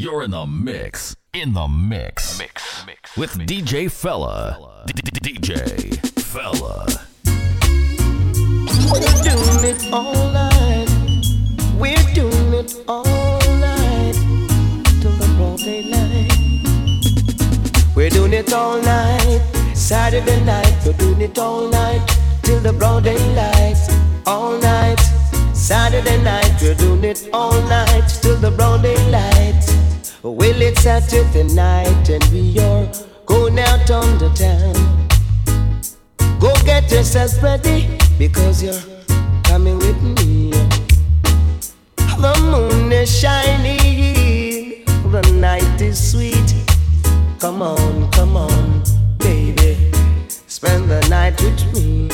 You're in the mix. In the mix. Mix. Mix. With DJ Fella. DJ Fella. We're doing it all night. We're doing it all night. Till the broad daylight. We're doing it all night. Saturday night. We're doing it all night. Till the broad daylight. All night. Saturday night. We're doing it all night. Till the broad daylight. Well, it's Saturday night and we are going out on the town. Go get yourself ready because you're coming with me. The moon is shining, the night is sweet. Come on, come on, baby. Spend the night with me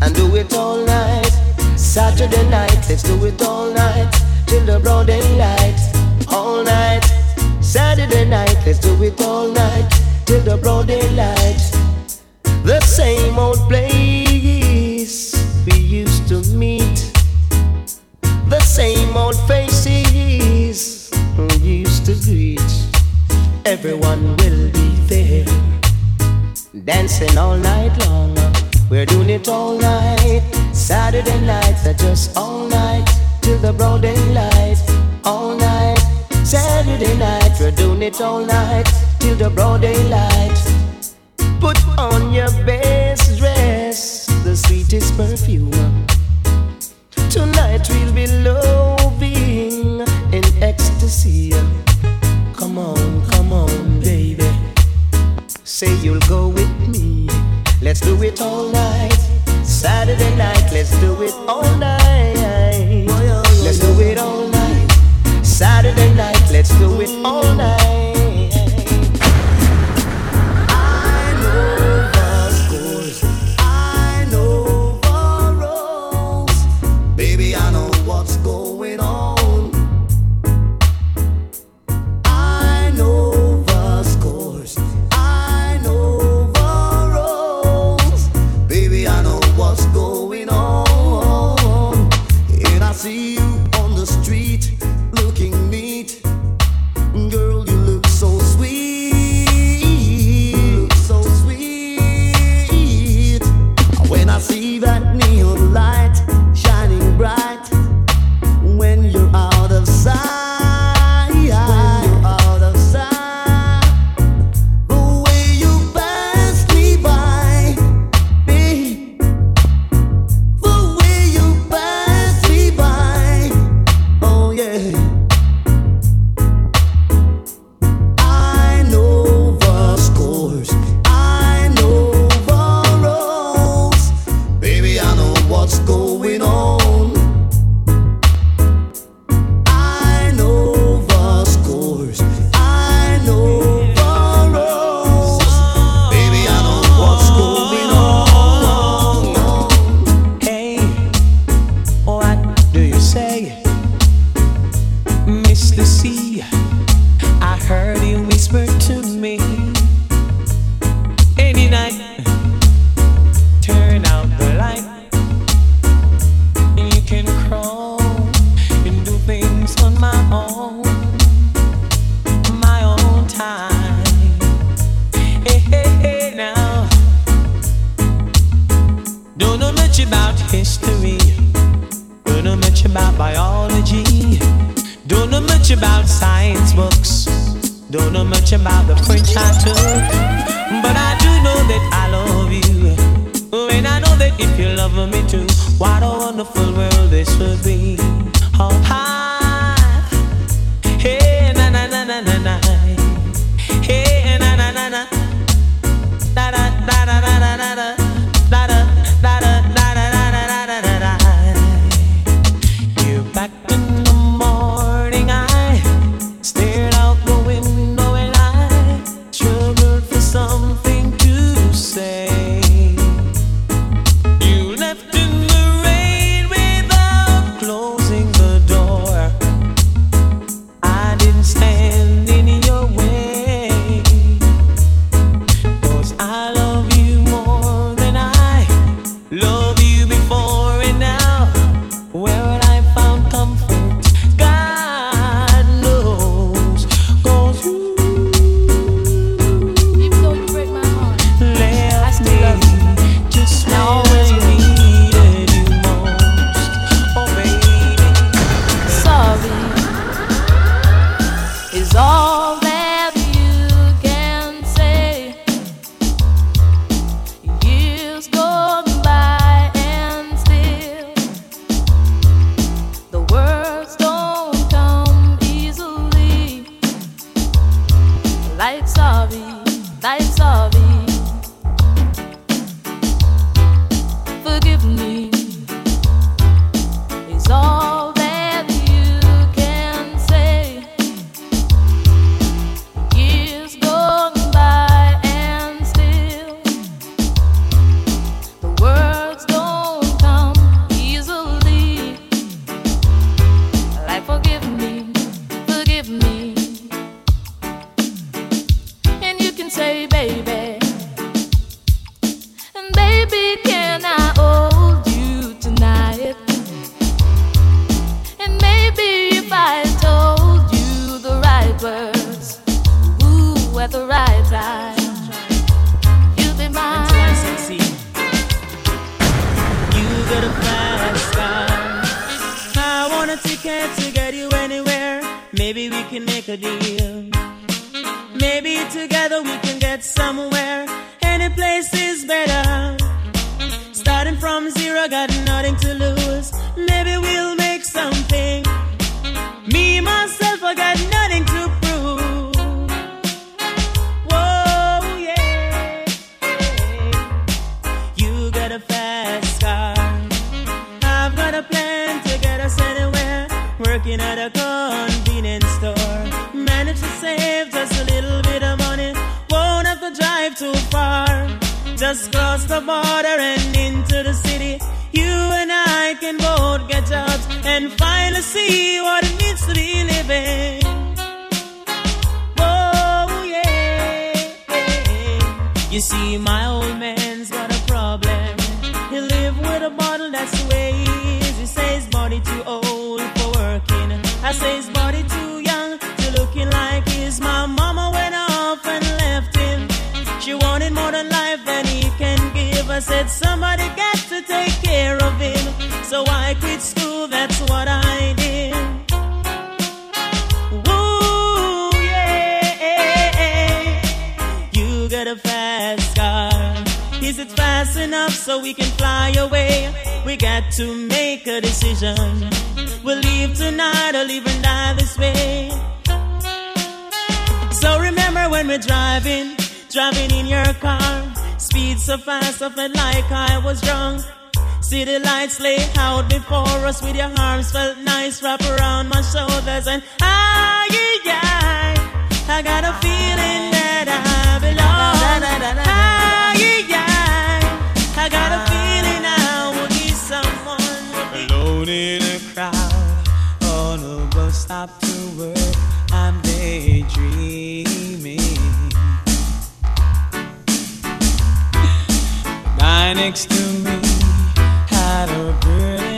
and do it all night. Saturday night, let's do it all night till the broad daylight. All night. Saturday night, let's do it all night till the broad daylight. The same old place we used to meet, the same old faces we used to greet. Everyone will be there, dancing all night long. We're doing it all night. Saturday nights are just all night till the broad daylight. All night. Saturday night, we're doing it all night till the broad daylight. Put on your best dress, the sweetest perfume. Tonight we'll be loving in ecstasy. Come on, come on, baby. Say you'll go with me. Let's do it all night. Saturday night, let's do it all night. Much about science books. Don't know much about the French I took. But I do know that I love you. And I know that if you love me too, what a wonderful world this would be. Oh, hi. Hey, na na na na na na. Got a fast car. Is it fast enough so we can fly away? We got to make a decision. We'll leave tonight or leave and die this way. So remember when we're driving, driving in your car. Speed so fast, I felt like I was drunk. City lights lay out before us with your arms felt nice wrap around my shoulders and yeah, yeah. I got a feeling that I stop to work, I'm daydreaming. Guy next to me had a bird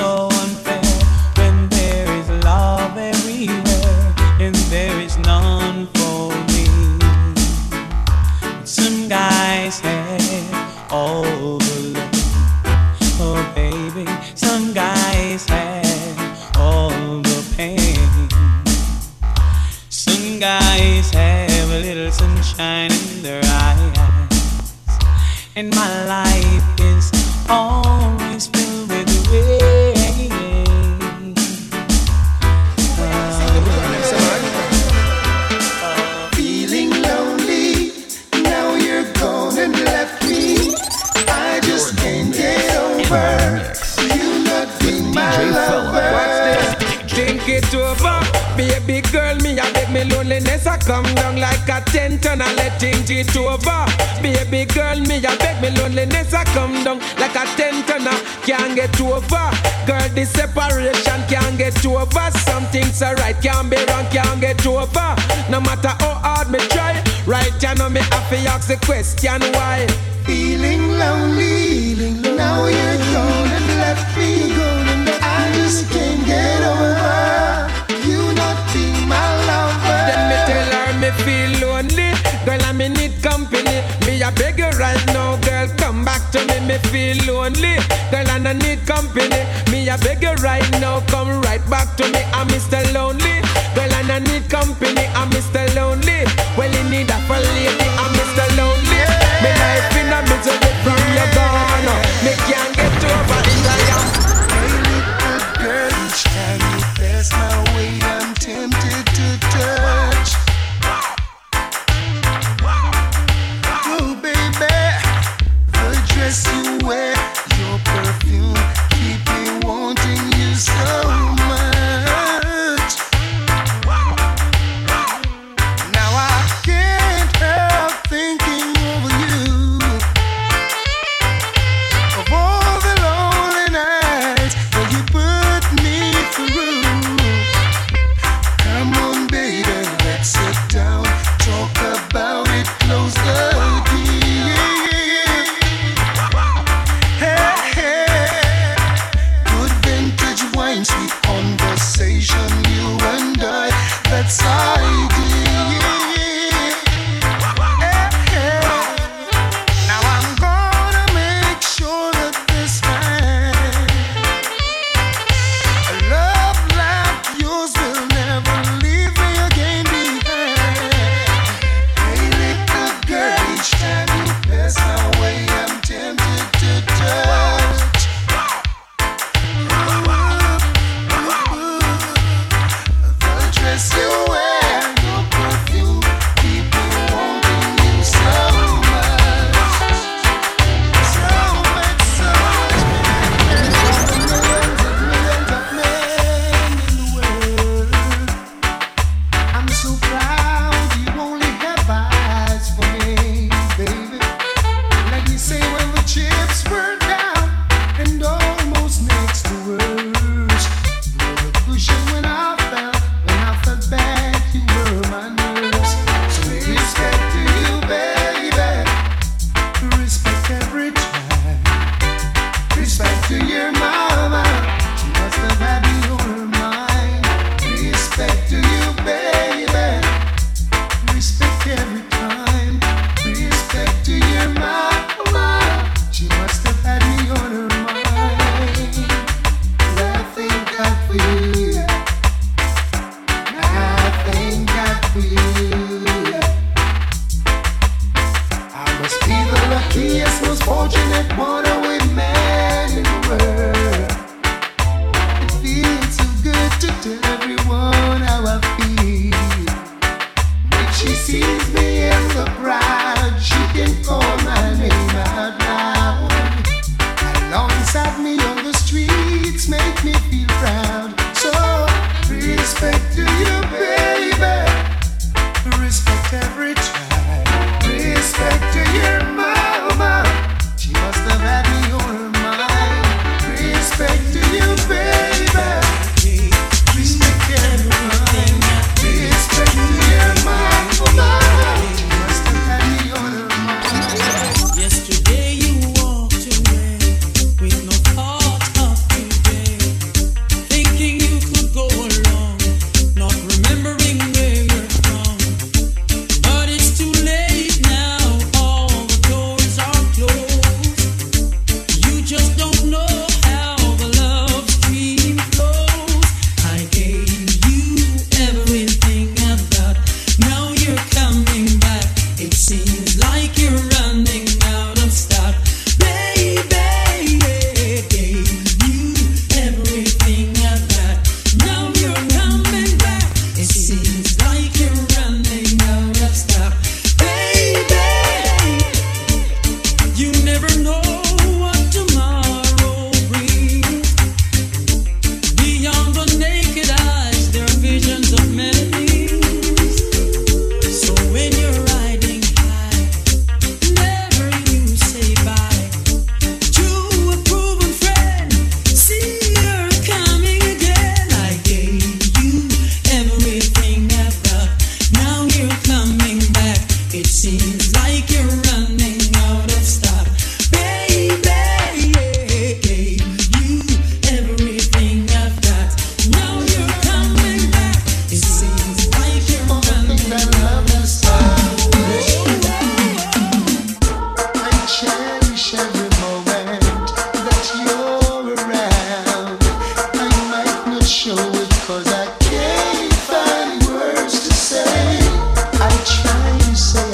so unfair when there is love everywhere, and there is none for me. Some guys have all the love, oh baby. Some guys have all the pain. Some guys have a little sunshine in their eyes, and my life DJ lover. Fella. Think it over, baby girl. Me I beg me loneliness. I come down like a tent and I let think it over. Baby girl, me I beg me loneliness. I come down like a tent and I can't get over. Girl, this separation can't get over. Some things are right, can't be wrong, can't get over. No matter how hard me try, right? You know me have to ask the question why. Feeling lonely, now you're gone can't get over you not being my lover. Then me tell her me feel lonely, girl I me need company. Me a beg you right now, girl come back to me. Me feel lonely, girl I need company. Me a beg you right now, come right back to me. I'm Mr. Lonely, girl and I need company. I'm Mr. me,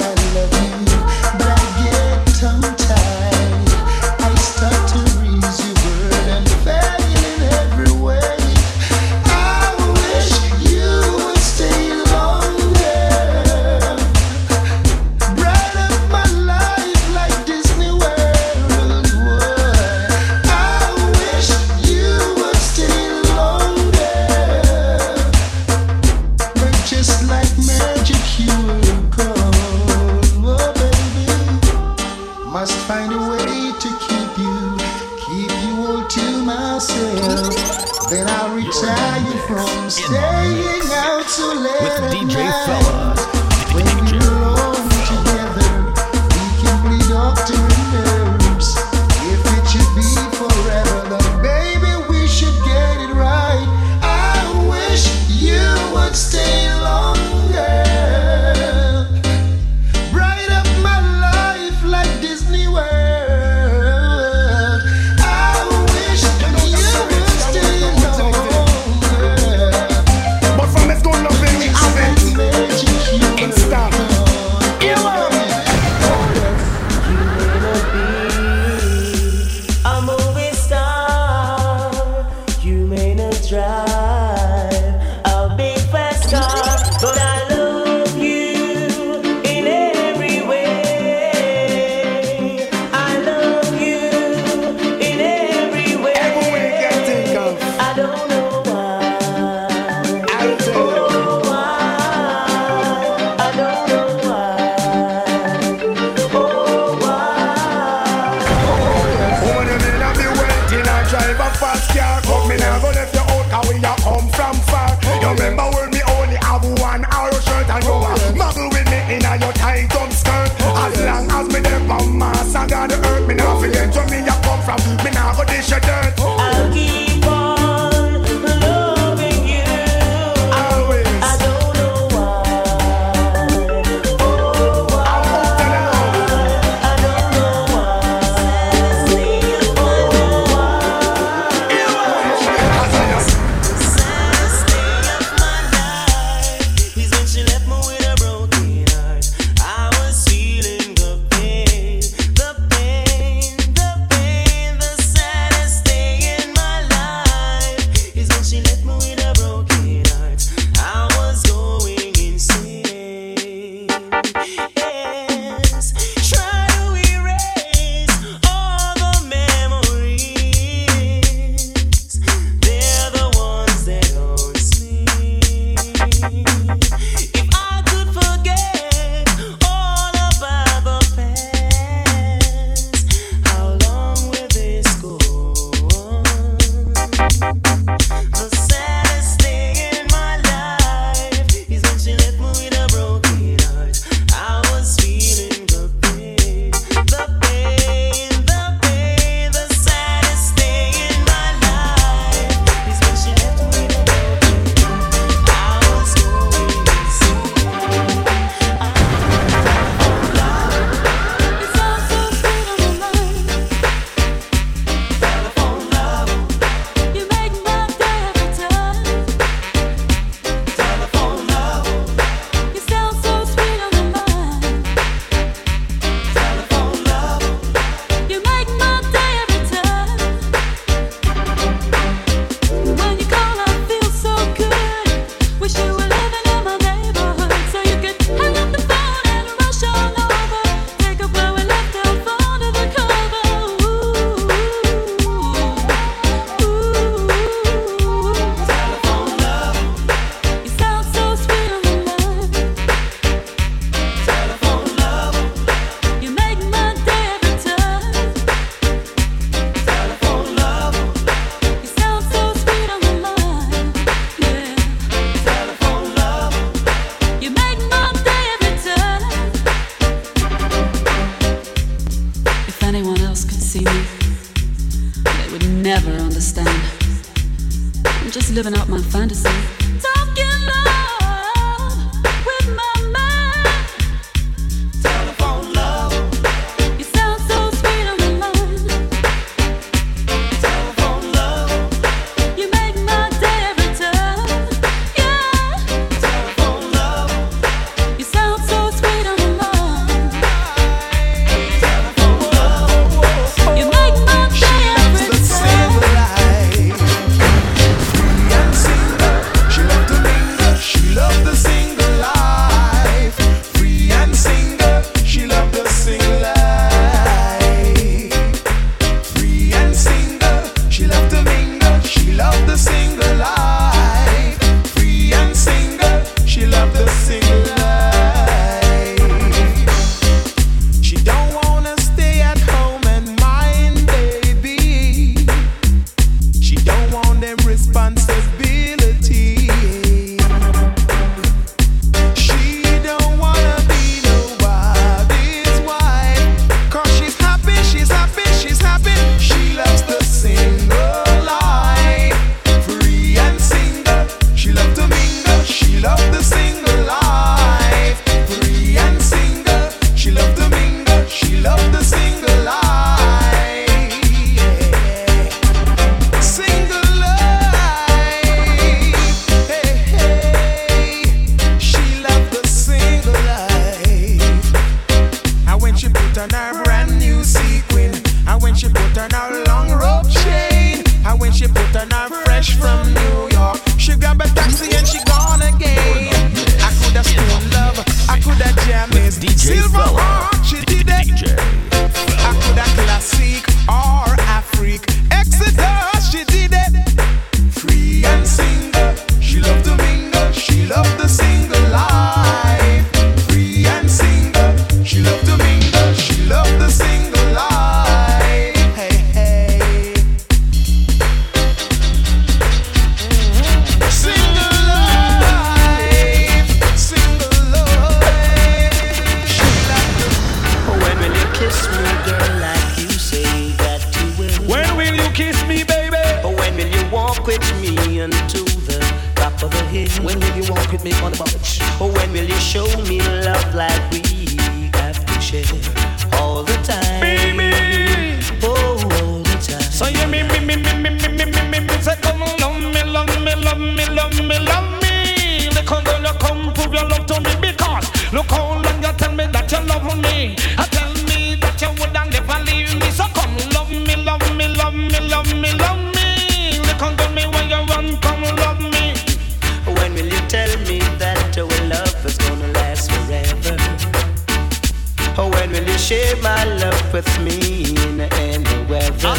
With me in any weather.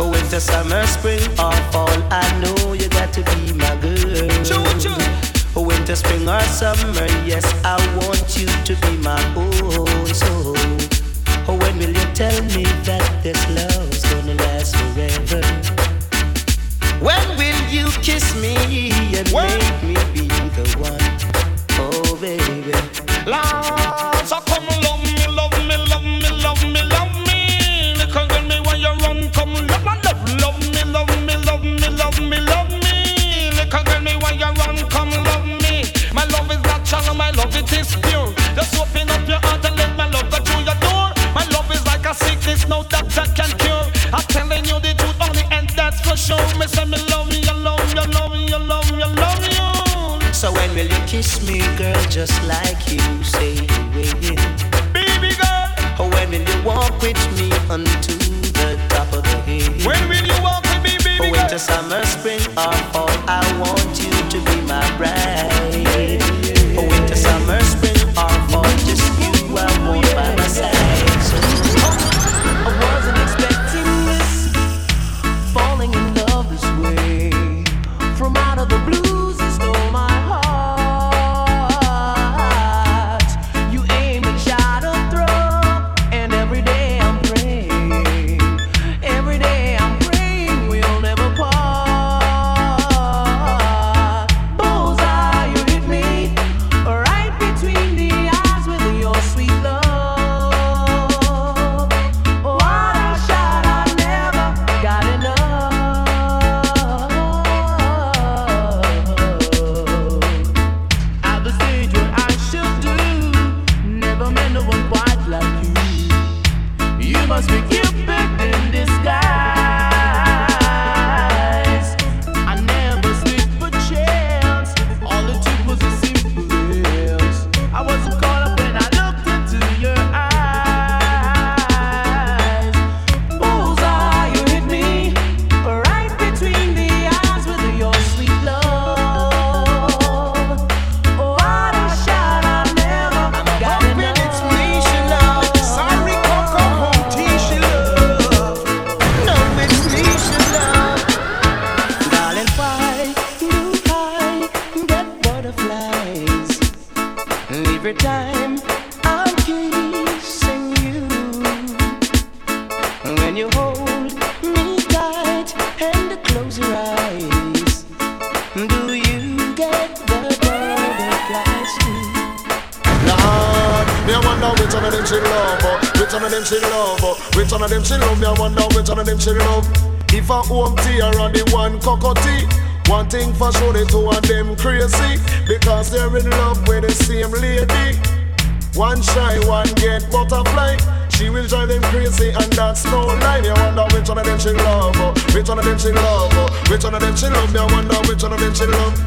Winter, oh, summer, spring, or fall, I know you got to be my girl. Choo-choo. Oh, winter, spring, or summer, yes, I want you to be my own. So, oh, when will you tell me that this love's gonna last forever? When will you kiss me and when? kiss me, girl, just like you say you will. Baby girl, when will you walk with me unto the top of the hill? When will you walk with me, baby Winter, girl? summer, spring, or must begin. she love? Which one of them she love? Me I wonder which one of them she love.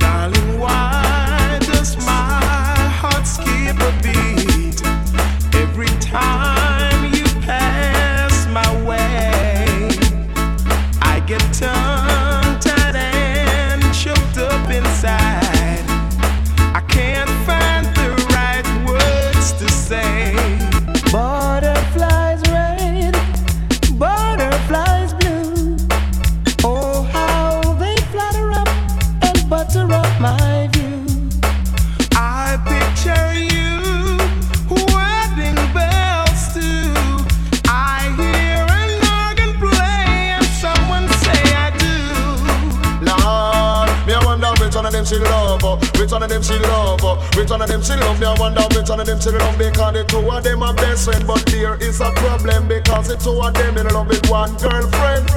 Which one of them she love? Uh, which one of them she love? Me I wonder which one of them she love because the two of them are best friend. But there is a problem because the two of them in love with one girlfriend.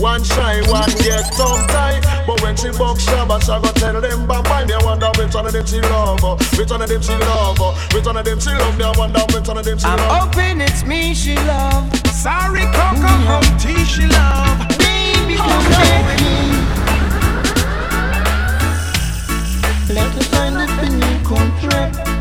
One shy, one get tongue tight. But when she box shabba, she go tell them bye bye. Me I wonder which one of them she love, uh, which one of them she love, uh, which one of them she love. Me I wonder which one of them she love. I'm hoping it's me she love. Sorry, Coco, mm-hmm. she love. Baby, come oh, no. Find a new thing.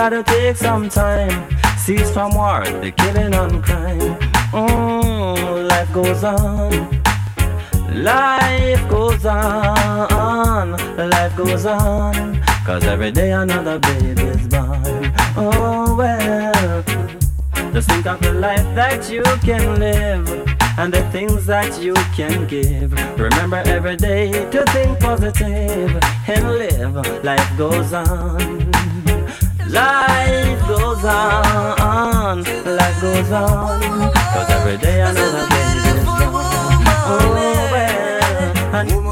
gotta take some time. Cease from war, the killing and crime. Mm, life goes on. Life goes on, life goes on, cause every day another baby's born. Oh well, just think of the life that you can live and the things that you can give. Remember every day to think positive and live, life goes on. Life goes on, life goes on. Cause every day another day is gone. Oh, well,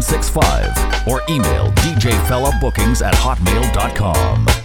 416-561-6165 or email djfellabookings at hotmail.com.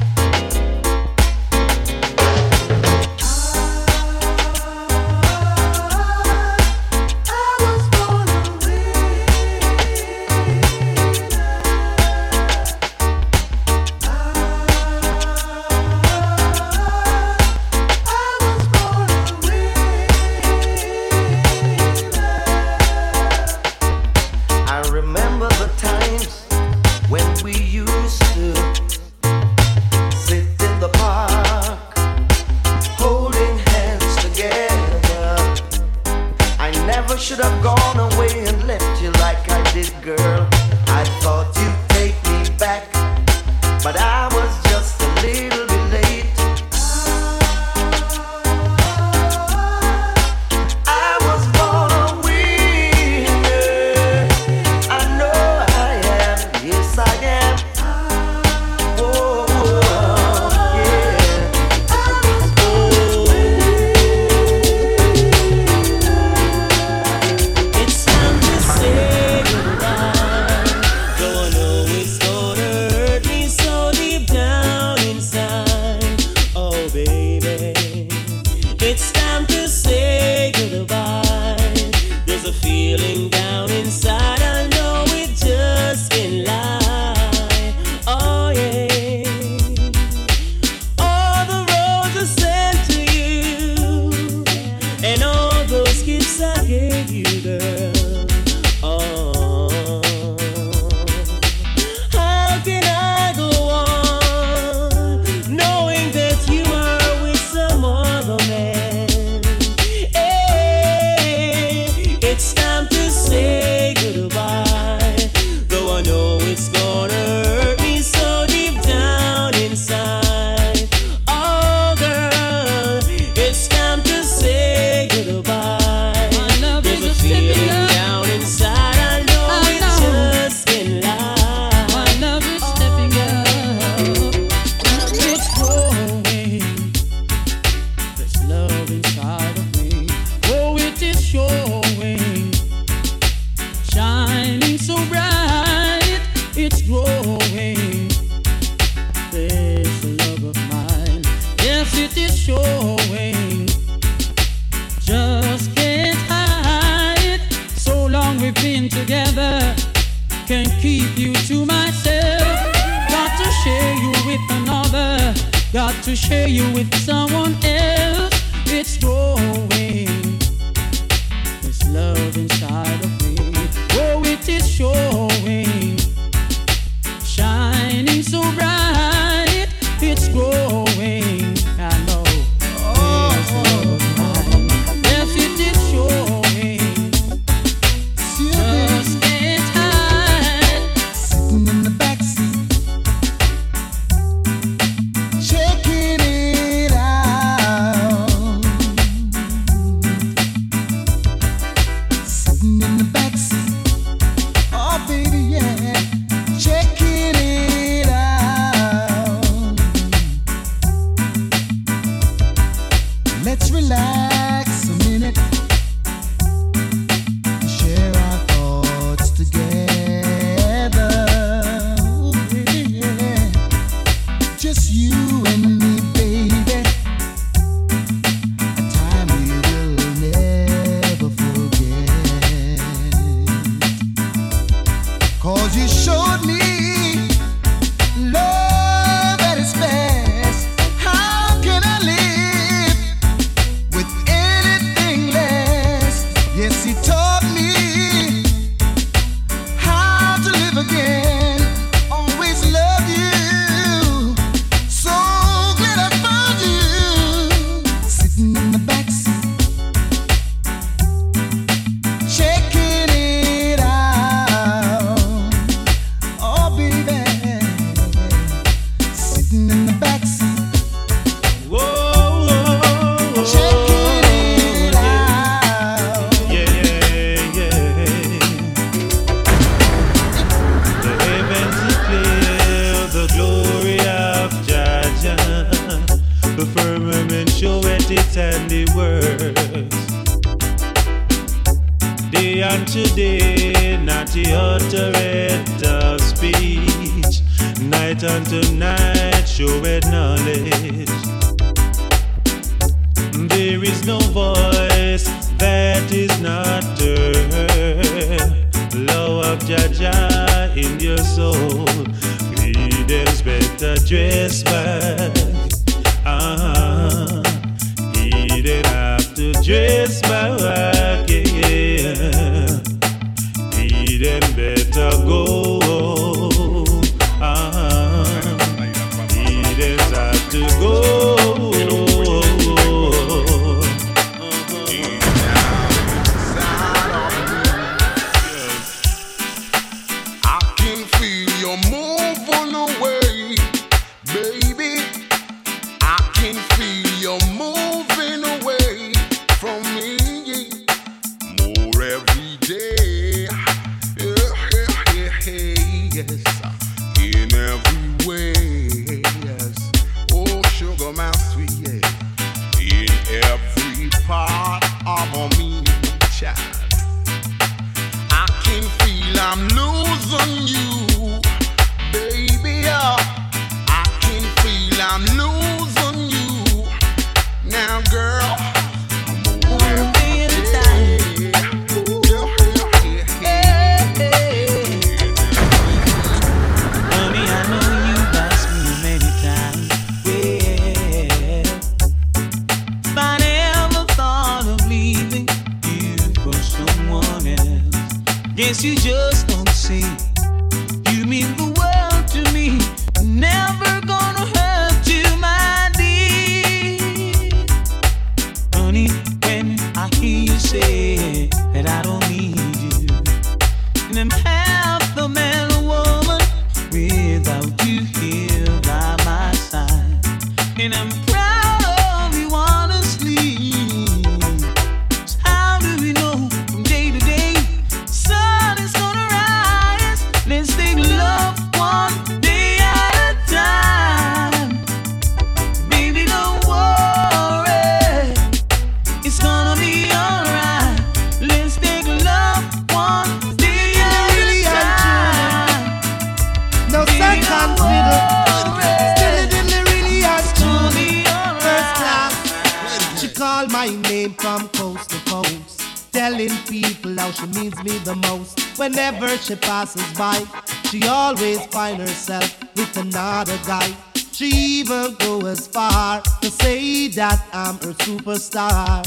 herself with another guy. She even go as far to say that I'm her superstar.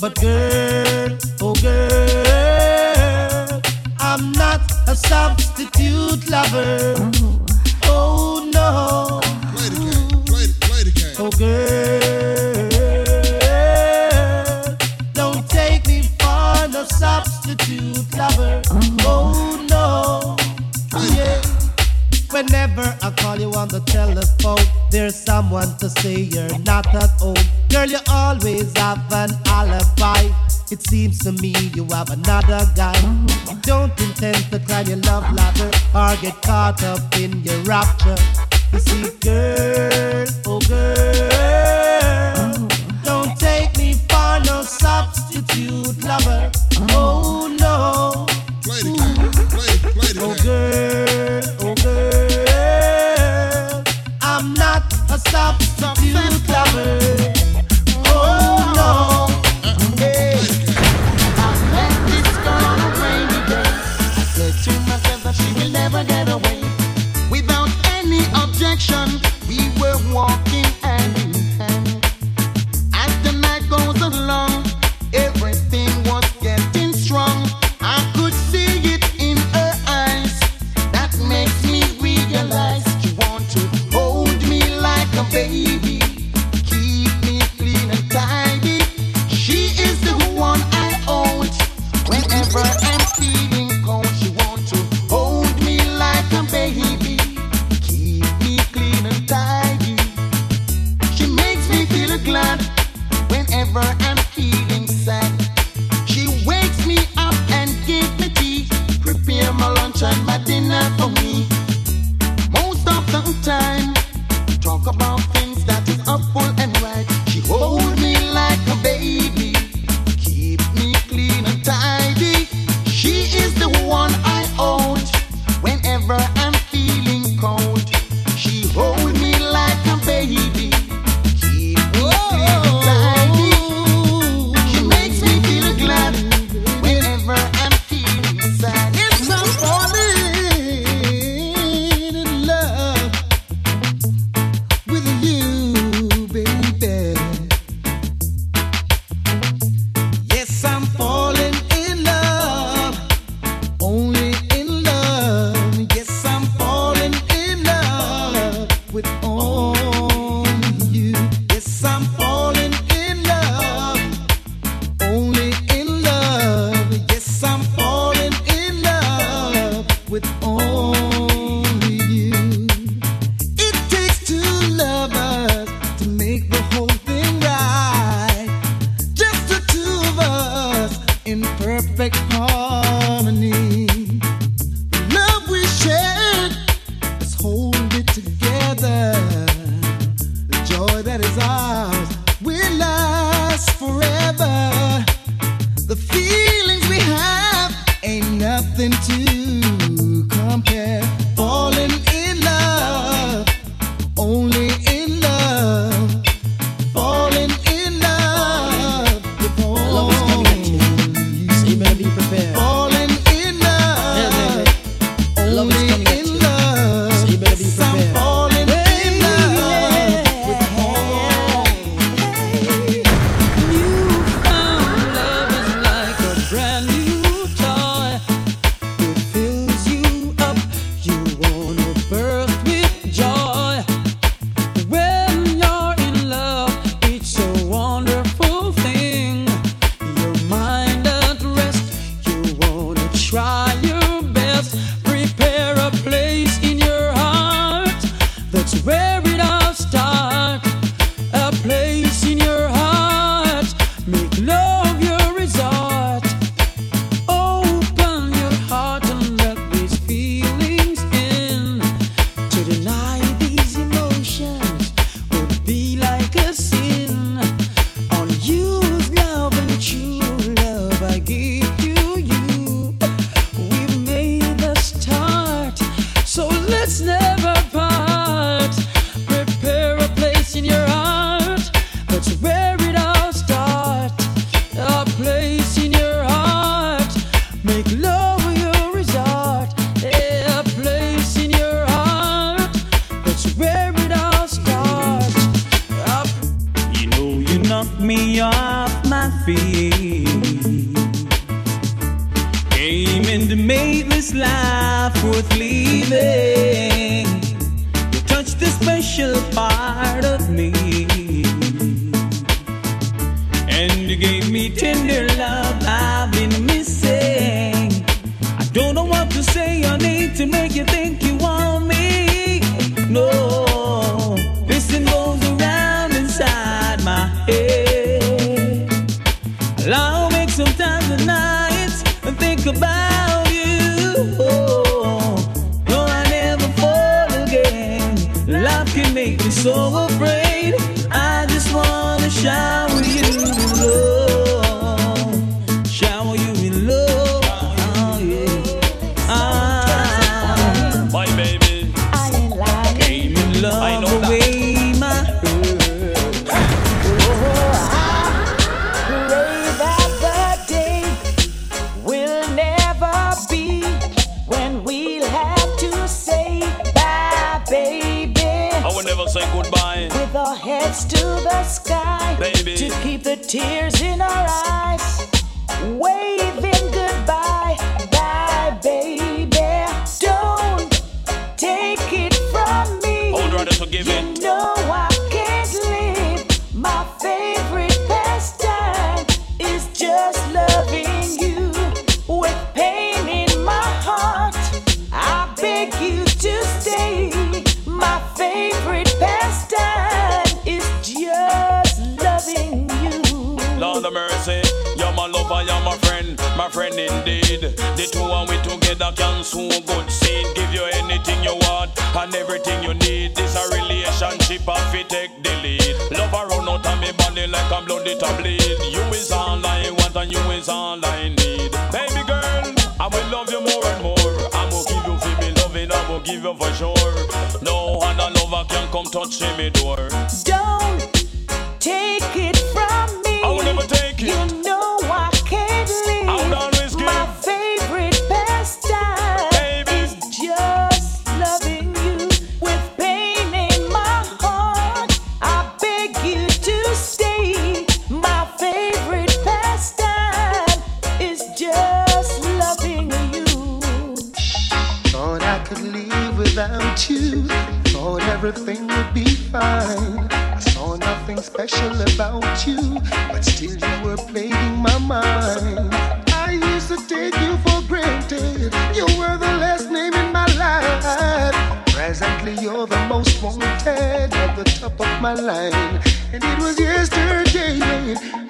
But girl, oh girl, I'm not a substitute lover. Oh, oh no. Oh girl, don't take me for no substitute lover. Oh, oh no. Yeah. Whenever I call you on the telephone, there's someone to say you're not at home. Girl, you always have an alibi. It seems to me you have another guy. You don't intend to climb your love ladder or get caught up in your rapture. You see, girl, oh girl, don't take me for no substitute lover. Oh no. Oh girl, oh girl, a substitute lover. Oh no. Hey. It's gonna rain today. Said to myself that she will never get away. Without any objection, and my dinner for me. special about you, but still you were plaguing my mind. I used to take you for granted. You were the last name in my life. Presently, you're the most wanted at the top of my line, and it was yesterday.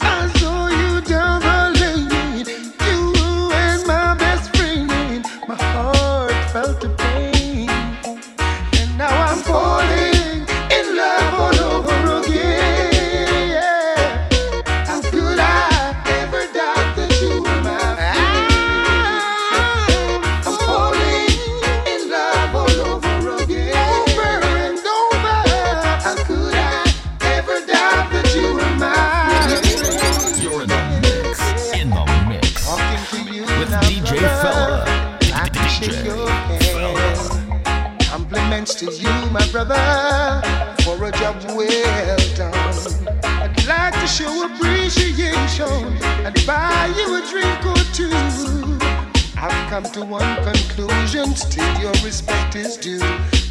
come to one conclusion, still your respect is due.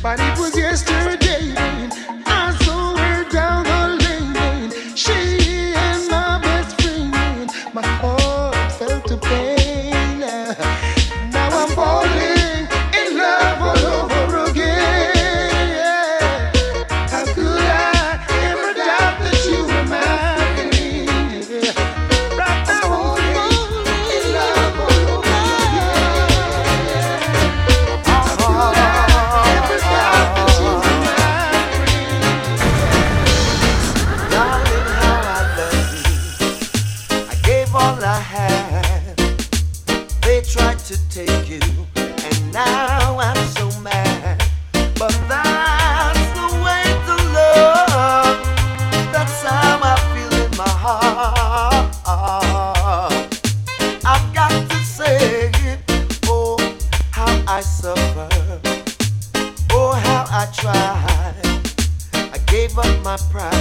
But it was yesterday. My pride